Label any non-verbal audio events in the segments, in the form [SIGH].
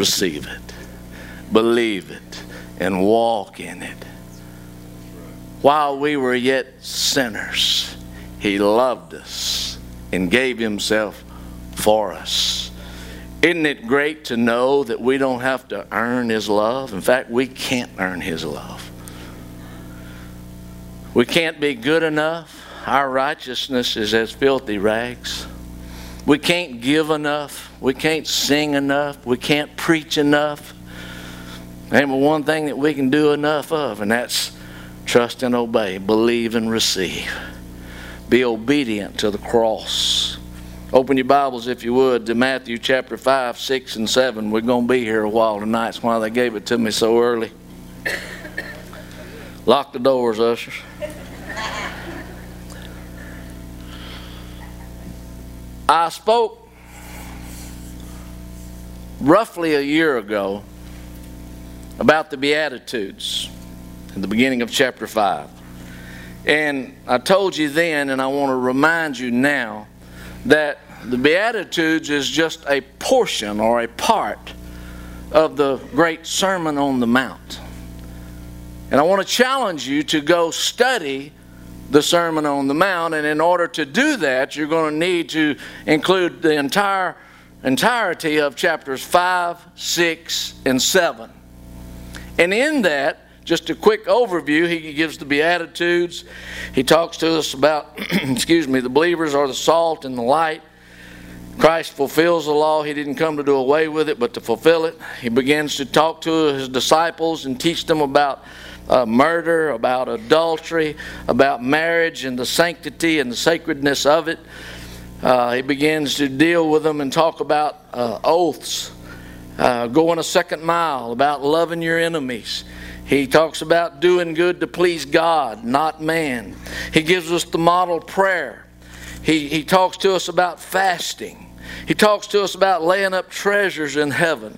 receive it, believe it, and walk in it. While we were yet sinners, He loved us and gave Himself for us. Isn't it great to know that we don't have to earn His love? In fact, we can't earn His love. We can't be good enough. Our righteousness is as filthy rags. We can't give enough. We can't sing enough. We can't preach enough. Ain't one thing that we can do enough of, and that's trust and obey, believe and receive. Be obedient to the cross. Open your Bibles, if you would, to Matthew chapter 5, 6, and 7. We're going to be here a while tonight. That's why they gave it to me so early. Lock the doors, ushers. I spoke roughly a year ago about the Beatitudes in the beginning of chapter 5. And I told you then, and I want to remind you now, that the Beatitudes is just a portion or a part of the great Sermon on the Mount. And I want to challenge you to go study the Sermon on the Mount. And in order to do that, you're going to need to include the entire entirety of chapters 5, 6, and 7. And in that, just a quick overview, he gives the Beatitudes. He talks to us about, [CLEARS THROAT] excuse me, the believers are the salt and the light. Christ fulfills the law. He didn't come to do away with it, but to fulfill it. He begins to talk to his disciples and teach them about uh, murder, about adultery, about marriage and the sanctity and the sacredness of it. Uh, he begins to deal with them and talk about uh, oaths, uh, going a second mile, about loving your enemies. He talks about doing good to please God, not man. He gives us the model prayer. He, he talks to us about fasting. He talks to us about laying up treasures in heaven.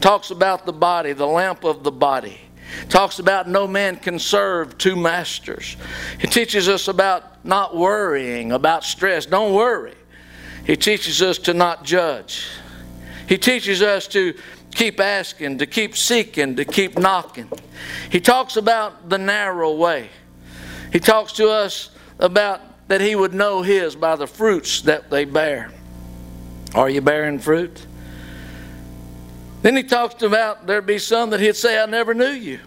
Talks about the body, the lamp of the body. Talks about no man can serve two masters. He teaches us about not worrying, about stress. Don't worry. He teaches us to not judge. He teaches us to keep asking, to keep seeking, to keep knocking. He talks about the narrow way. He talks to us about that he would know his by the fruits that they bear. Are you bearing fruit? Then he talks about there'd be some that he'd say, I never knew you.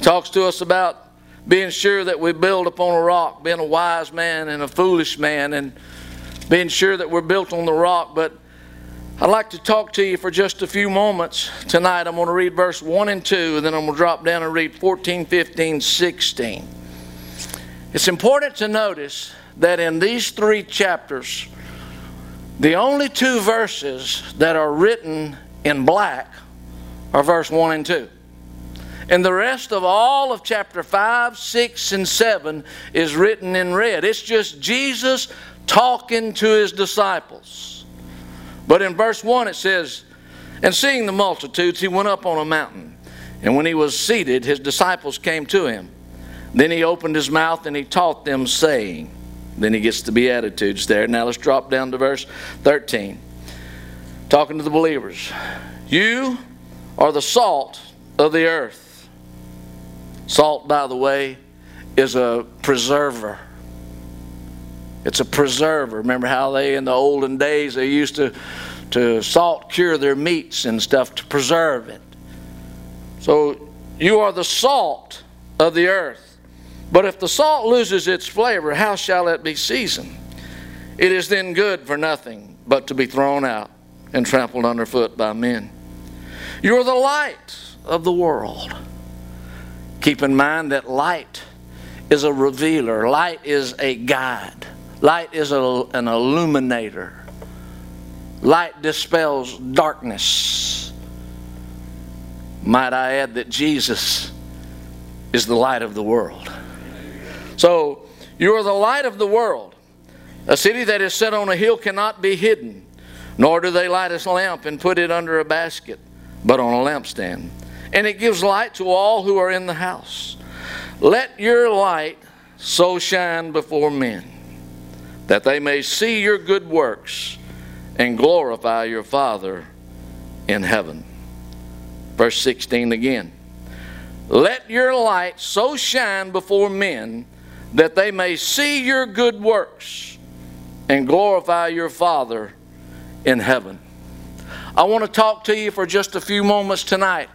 Talks to us about being sure that we build upon a rock, being a wise man and a foolish man, and being sure that we're built on the rock. But I'd like to talk to you for just a few moments tonight. I'm going to read verse 1 and 2, and then I'm going to drop down and read 14, 15, 16. It's important to notice that in these three chapters, the only two verses that are written in black are verse 1 and 2. And the rest of all of chapter 5, 6, and 7 is written in red. It's just Jesus talking to his disciples. But in verse 1 it says, And seeing the multitudes, he went up on a mountain. And when he was seated, his disciples came to him. Then he opened his mouth and he taught them, saying, then he gets the Beatitudes there. Now let's drop down to verse 13. Talking to the believers. You are the salt of the earth. Salt, by the way, is a preserver. It's a preserver. Remember how they, in the olden days, they used to, to salt cure their meats and stuff to preserve it. So you are the salt of the earth. But if the salt loses its flavor, how shall it be seasoned? It is then good for nothing but to be thrown out and trampled underfoot by men. You're the light of the world. Keep in mind that light is a revealer, light is a guide, light is a, an illuminator. Light dispels darkness. Might I add that Jesus is the light of the world. So, you are the light of the world. A city that is set on a hill cannot be hidden, nor do they light a lamp and put it under a basket, but on a lampstand. And it gives light to all who are in the house. Let your light so shine before men that they may see your good works and glorify your Father in heaven. Verse 16 again. Let your light so shine before men that they may see your good works and glorify your Father in heaven. I want to talk to you for just a few moments tonight.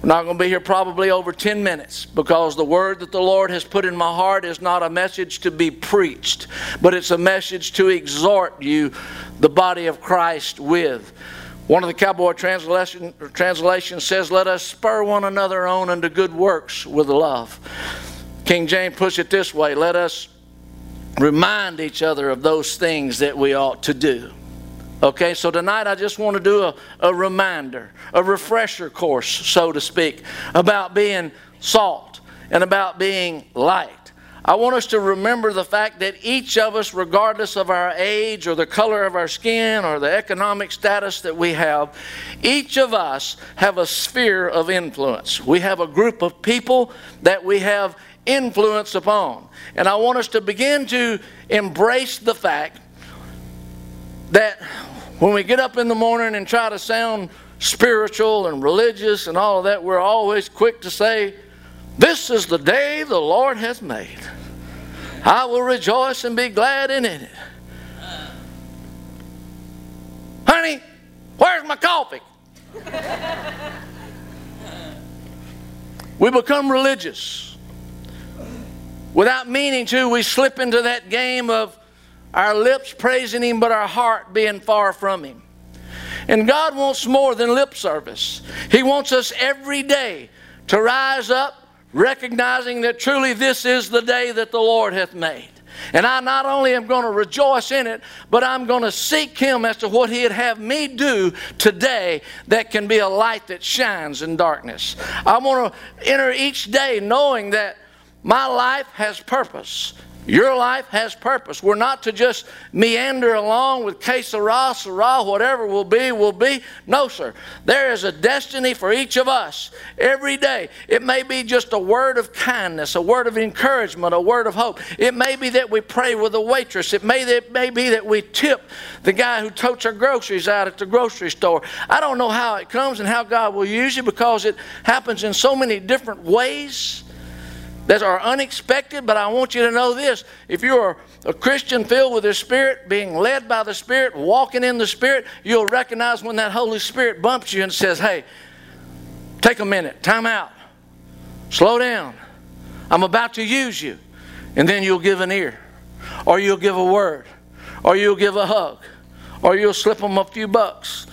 We're not going to be here probably over 10 minutes because the word that the Lord has put in my heart is not a message to be preached, but it's a message to exhort you, the body of Christ, with. One of the cowboy translation, translations says, Let us spur one another on unto good works with love. King James puts it this way Let us remind each other of those things that we ought to do. Okay, so tonight I just want to do a, a reminder, a refresher course, so to speak, about being salt and about being light. I want us to remember the fact that each of us, regardless of our age or the color of our skin or the economic status that we have, each of us have a sphere of influence. We have a group of people that we have influence upon. And I want us to begin to embrace the fact that when we get up in the morning and try to sound spiritual and religious and all of that, we're always quick to say, this is the day the Lord has made. I will rejoice and be glad in it. Honey, where's my coffee? we become religious. Without meaning to, we slip into that game of our lips praising Him, but our heart being far from Him. And God wants more than lip service. He wants us every day to rise up recognizing that truly this is the day that the Lord hath made. And I not only am going to rejoice in it, but I'm going to seek Him as to what He'd have me do today that can be a light that shines in darkness. I want to enter each day knowing that my life has purpose. Your life has purpose. We're not to just meander along with que sera, sera, whatever will be, will be. No, sir. There is a destiny for each of us every day. It may be just a word of kindness, a word of encouragement, a word of hope. It may be that we pray with a waitress. It may, it may be that we tip the guy who totes our groceries out at the grocery store. I don't know how it comes and how God will use you because it happens in so many different ways that are unexpected, but I want you to know this. If you're a Christian filled with the Spirit, being led by the Spirit, walking in the Spirit, you'll recognize when that Holy Spirit bumps you and says, Hey, take a minute, time out, slow down. I'm about to use you. And then you'll give an ear, or you'll give a word, or you'll give a hug, or you'll slip them a few bucks.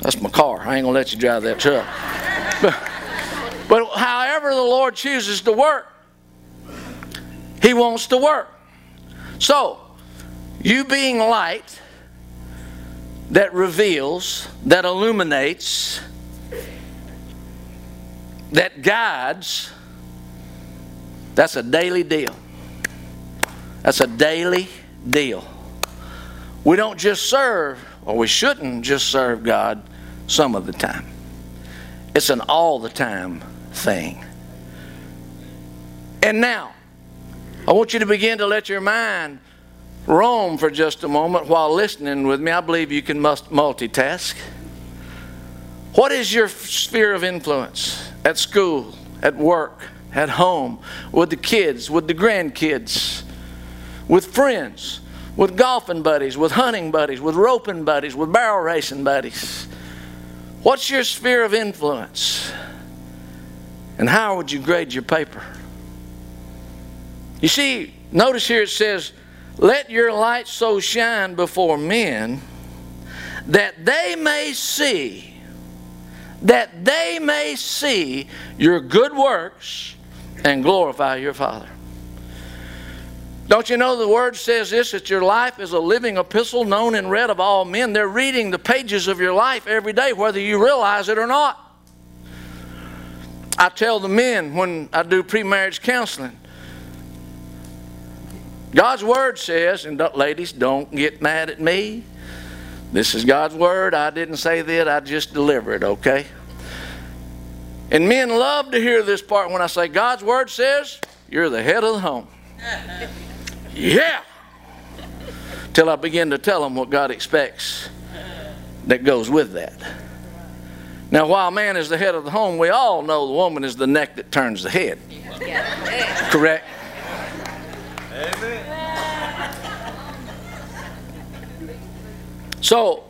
That's my car. I ain't going to let you drive that truck. [LAUGHS] but, but however the Lord chooses to work, wants to work. So, you being light that reveals, that illuminates, that guides, that's a daily deal. That's a daily deal. We don't just serve, or we shouldn't just serve God some of the time. It's an all the time thing. And now, I want you to begin to let your mind roam for just a moment while listening with me. I believe you can multitask. What is your sphere of influence at school, at work, at home, with the kids, with the grandkids, with friends, with golfing buddies, with hunting buddies, with roping buddies, with barrel racing buddies? What's your sphere of influence? And how would you grade your paper? You see, notice here it says, Let your light so shine before men that they may see, that they may see your good works and glorify your Father. Don't you know the word says this that your life is a living epistle known and read of all men? They're reading the pages of your life every day, whether you realize it or not. I tell the men when I do pre marriage counseling, God's Word says, and ladies, don't get mad at me. This is God's Word. I didn't say that, I just deliver it, okay? And men love to hear this part when I say, God's Word says, you're the head of the home. [LAUGHS] yeah! Till I begin to tell them what God expects that goes with that. Now, while man is the head of the home, we all know the woman is the neck that turns the head. Correct? So,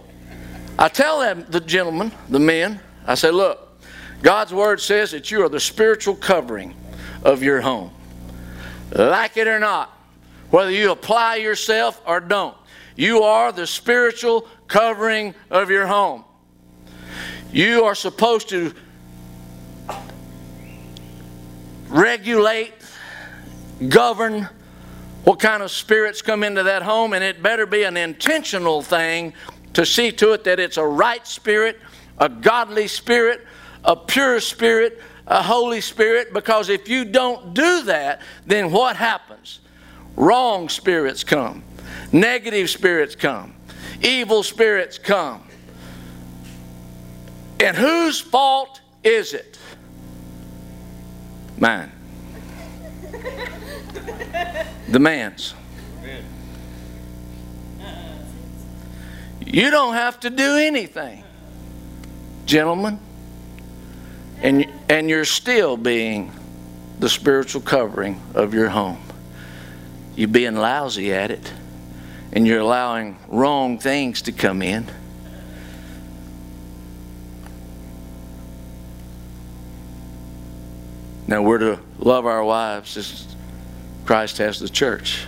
I tell them, the gentlemen, the men, I say, look, God's word says that you are the spiritual covering of your home. Like it or not, whether you apply yourself or don't, you are the spiritual covering of your home. You are supposed to regulate, govern what kind of spirits come into that home, and it better be an intentional thing to see to it that it's a right spirit, a godly spirit, a pure spirit, a Holy Spirit, because if you don't do that, then what happens? Wrong spirits come, negative spirits come, evil spirits come. And whose fault is it? Mine. [LAUGHS] The man's. You don't have to do anything, gentlemen. And, and you're still being the spiritual covering of your home. You're being lousy at it, and you're allowing wrong things to come in. Now we're to love our wives Christ has the church.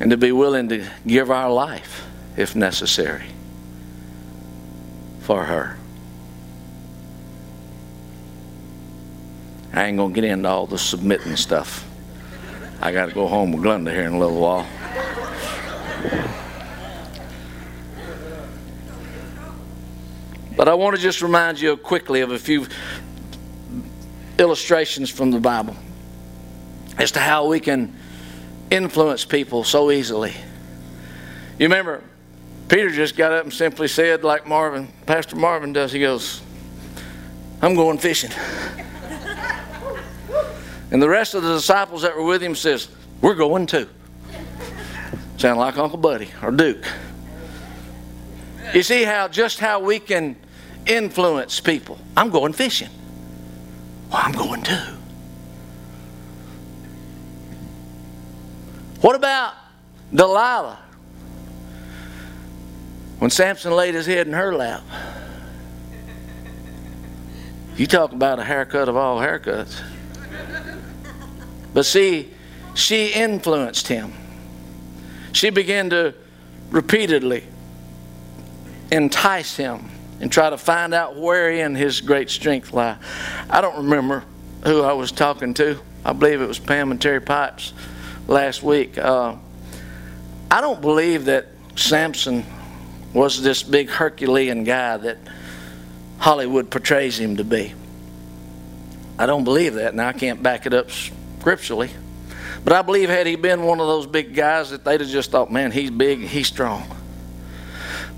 And to be willing to give our life if necessary for her. I ain't going to get into all the submitting stuff. I got to go home with Glenda here in a little while. But I want to just remind you quickly of a few illustrations from the Bible as to how we can influence people so easily. You remember, Peter just got up and simply said, like Marvin, Pastor Marvin does, he goes, I'm going fishing. and the rest of the disciples that were with him says, We're going too. Sound like Uncle Buddy or Duke. You see how just how we can influence people. I'm going fishing. Well, I'm going too. What about Delilah? When Samson laid his head in her lap. You talk about a haircut of all haircuts. But see, she influenced him. She began to repeatedly entice him and try to find out wherein his great strength lie. I don't remember who I was talking to. I believe it was Pam and Terry Pipes last week. Uh, I don't believe that Samson was this big Herculean guy that Hollywood portrays him to be. I don't believe that. Now, I can't back it up scripturally. But I believe had he been one of those big guys that they'd have just thought, man, he's big, he's strong.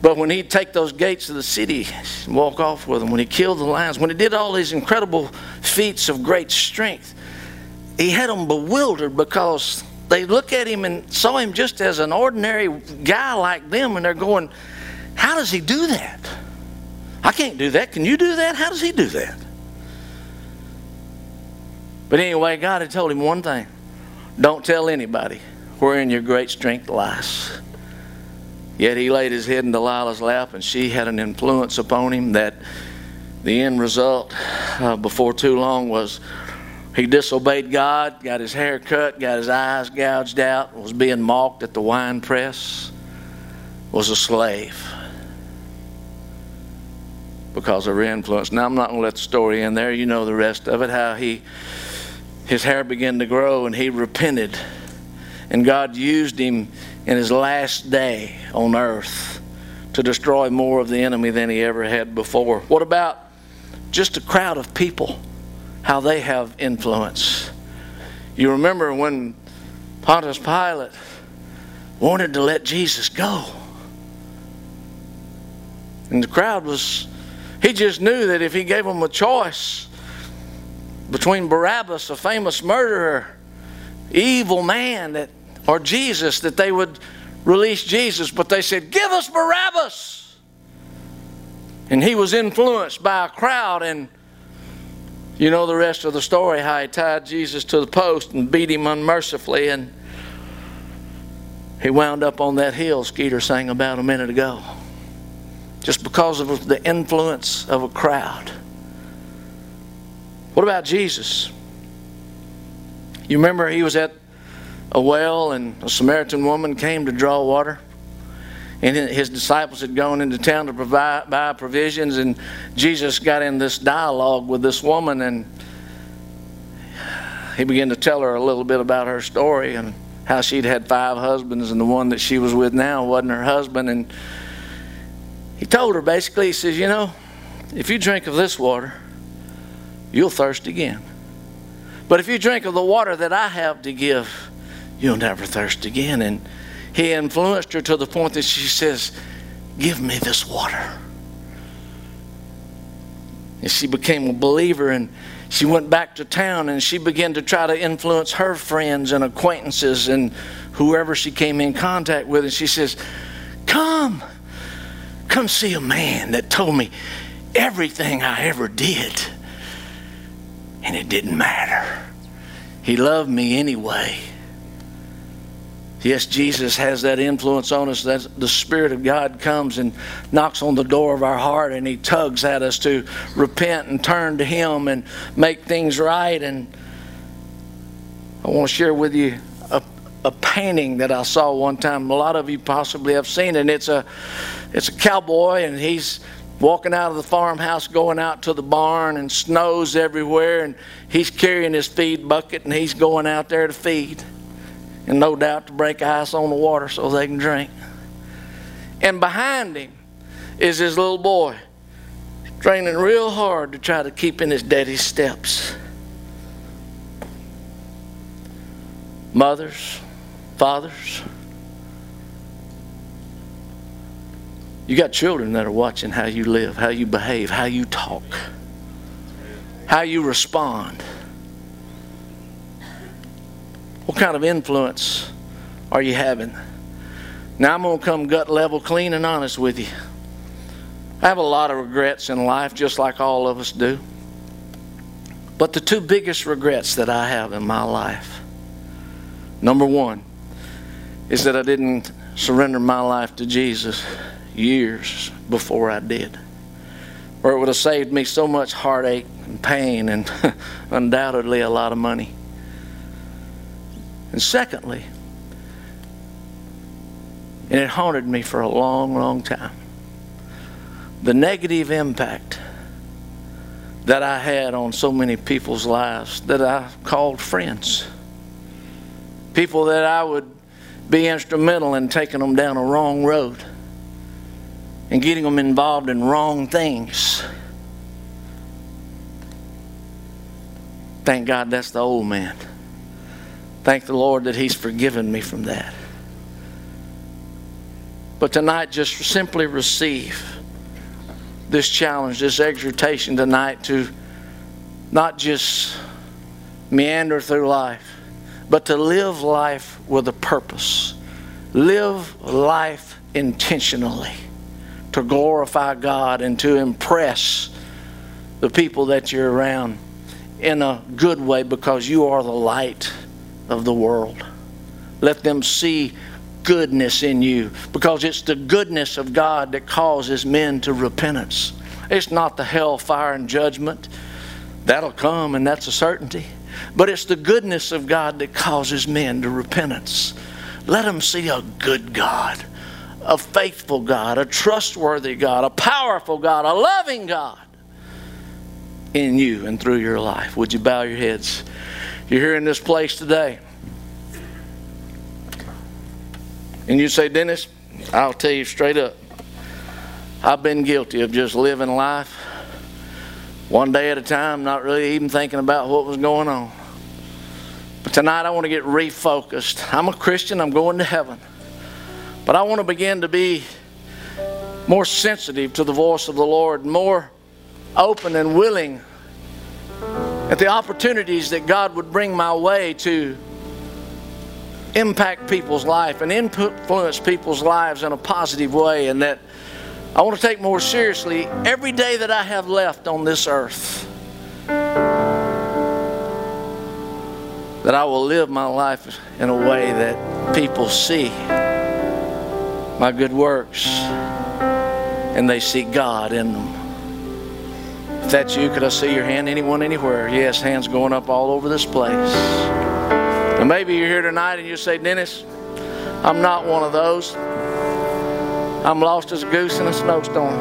But when he'd take those gates of the city and walk off with them, when he killed the lions, when he did all these incredible feats of great strength, he had them bewildered because they look at him and saw him just as an ordinary guy like them, and they're going, How does he do that? I can't do that. Can you do that? How does he do that? But anyway, God had told him one thing don't tell anybody wherein your great strength lies. Yet he laid his head in Delilah's lap, and she had an influence upon him that the end result uh, before too long was he disobeyed God, got his hair cut, got his eyes gouged out, was being mocked at the wine press, was a slave because of her influence. Now, I'm not going to let the story in there. You know the rest of it, how he his hair began to grow and he repented. And God used him in his last day on earth to destroy more of the enemy than he ever had before. What about just a crowd of people? How they have influence. You remember when Pontius Pilate wanted to let Jesus go. And the crowd was, he just knew that if he gave them a choice between Barabbas, a famous murderer, evil man, that or Jesus that they would release Jesus, but they said, Give us Barabbas. And he was influenced by a crowd, and you know the rest of the story how he tied Jesus to the post and beat him unmercifully, and he wound up on that hill Skeeter sang about a minute ago. Just because of the influence of a crowd. What about Jesus? You remember he was at a well and a Samaritan woman came to draw water? And his disciples had gone into town to provide buy provisions and jesus got in this dialogue with this woman and he began to tell her a little bit about her story and how she'd had five husbands and the one that she was with now wasn't her husband. And he told her basically he says you know if you drink of this water you'll thirst again. But if you drink of the water that i have to give you'll never thirst again. And he influenced her to the point that she says, Give me this water. And she became a believer and she went back to town and she began to try to influence her friends and acquaintances and whoever she came in contact with. And she says, Come, come see a man that told me everything I ever did. And it didn't matter. He loved me anyway. Yes, Jesus has that influence on us that the Spirit of God comes and knocks on the door of our heart and He tugs at us to repent and turn to Him and make things right. And I want to share with you a, a painting that I saw one time. A lot of you possibly have seen. And it's a, it's a cowboy and he's walking out of the farmhouse going out to the barn and snow's everywhere and he's carrying his feed bucket and he's going out there to feed and no doubt to break ice on the water so they can drink. And behind him is his little boy, training real hard to try to keep in his daddy's steps. Mothers, fathers, you got children that are watching how you live, how you behave, how you talk, how you respond. What kind of influence are you having? Now I'm going to come gut level, clean and honest with you. I have a lot of regrets in life, just like all of us do. But the two biggest regrets that I have in my life number one is that I didn't surrender my life to Jesus years before I did. Or it would have saved me so much heartache and pain and [LAUGHS] undoubtedly a lot of money. And secondly, and it haunted me for a long, long time, the negative impact that I had on so many people's lives that I called friends. People that I would be instrumental in taking them down a wrong road and getting them involved in wrong things. Thank God that's the old man. Thank the Lord that He's forgiven me from that. But tonight, just simply receive this challenge, this exhortation tonight to not just meander through life, but to live life with a purpose. Live life intentionally to glorify God and to impress the people that you're around in a good way because you are the light of the world. Let them see goodness in you because it's the goodness of God that causes men to repentance. It's not the hellfire and judgment. That'll come, and that's a certainty. But it's the goodness of God that causes men to repentance. Let them see a good God, a faithful God, a trustworthy God, a powerful God, a loving God in you and through your life. Would you bow your heads? You're here in this place today. And you say, Dennis, I'll tell you straight up, I've been guilty of just living life one day at a time, not really even thinking about what was going on. But tonight I want to get refocused. I'm a Christian, I'm going to heaven. But I want to begin to be more sensitive to the voice of the Lord, more open and willing at the opportunities that God would bring my way to impact people's life and influence people's lives in a positive way and that I want to take more seriously every day that I have left on this earth. That I will live my life in a way that people see my good works and they see God in them. If that's you, could I see your hand? Anyone, anywhere? Yes, hands going up all over this place. And maybe you're here tonight and you say, Dennis, I'm not one of those. I'm lost as a goose in a snowstorm.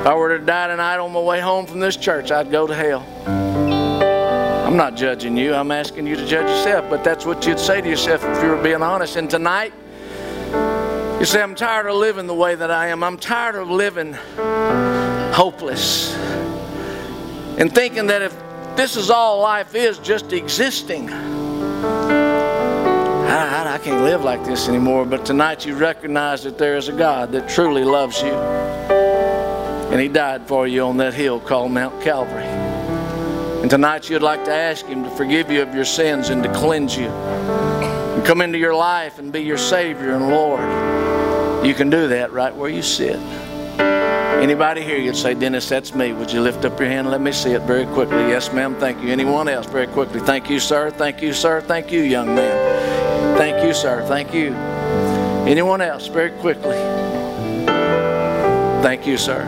If I were to die tonight on my way home from this church, I'd go to hell. I'm not judging you. I'm asking you to judge yourself. But that's what you'd say to yourself if you were being honest. And tonight, you say, I'm tired of living the way that I am. I'm tired of living hopeless. And thinking that if this is all life is, just existing, I, I, can't live like this anymore. But tonight you recognize that there is a God that truly loves you. And He died for you on that hill called Mount Calvary. And tonight you'd like to ask Him to forgive you of your sins and to cleanse you. And come into your life and be your Savior and Lord. You can do that right where you sit. Anybody here, you'd say, Dennis, that's me. Would you lift up your hand and let me see it very quickly? Yes, ma'am. Thank you. Anyone else? Very quickly. Thank you, sir. Thank you, sir. Thank you, young man. Thank you, sir. Thank you. Anyone else? Very quickly. Thank you, sir.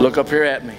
Look up here at me.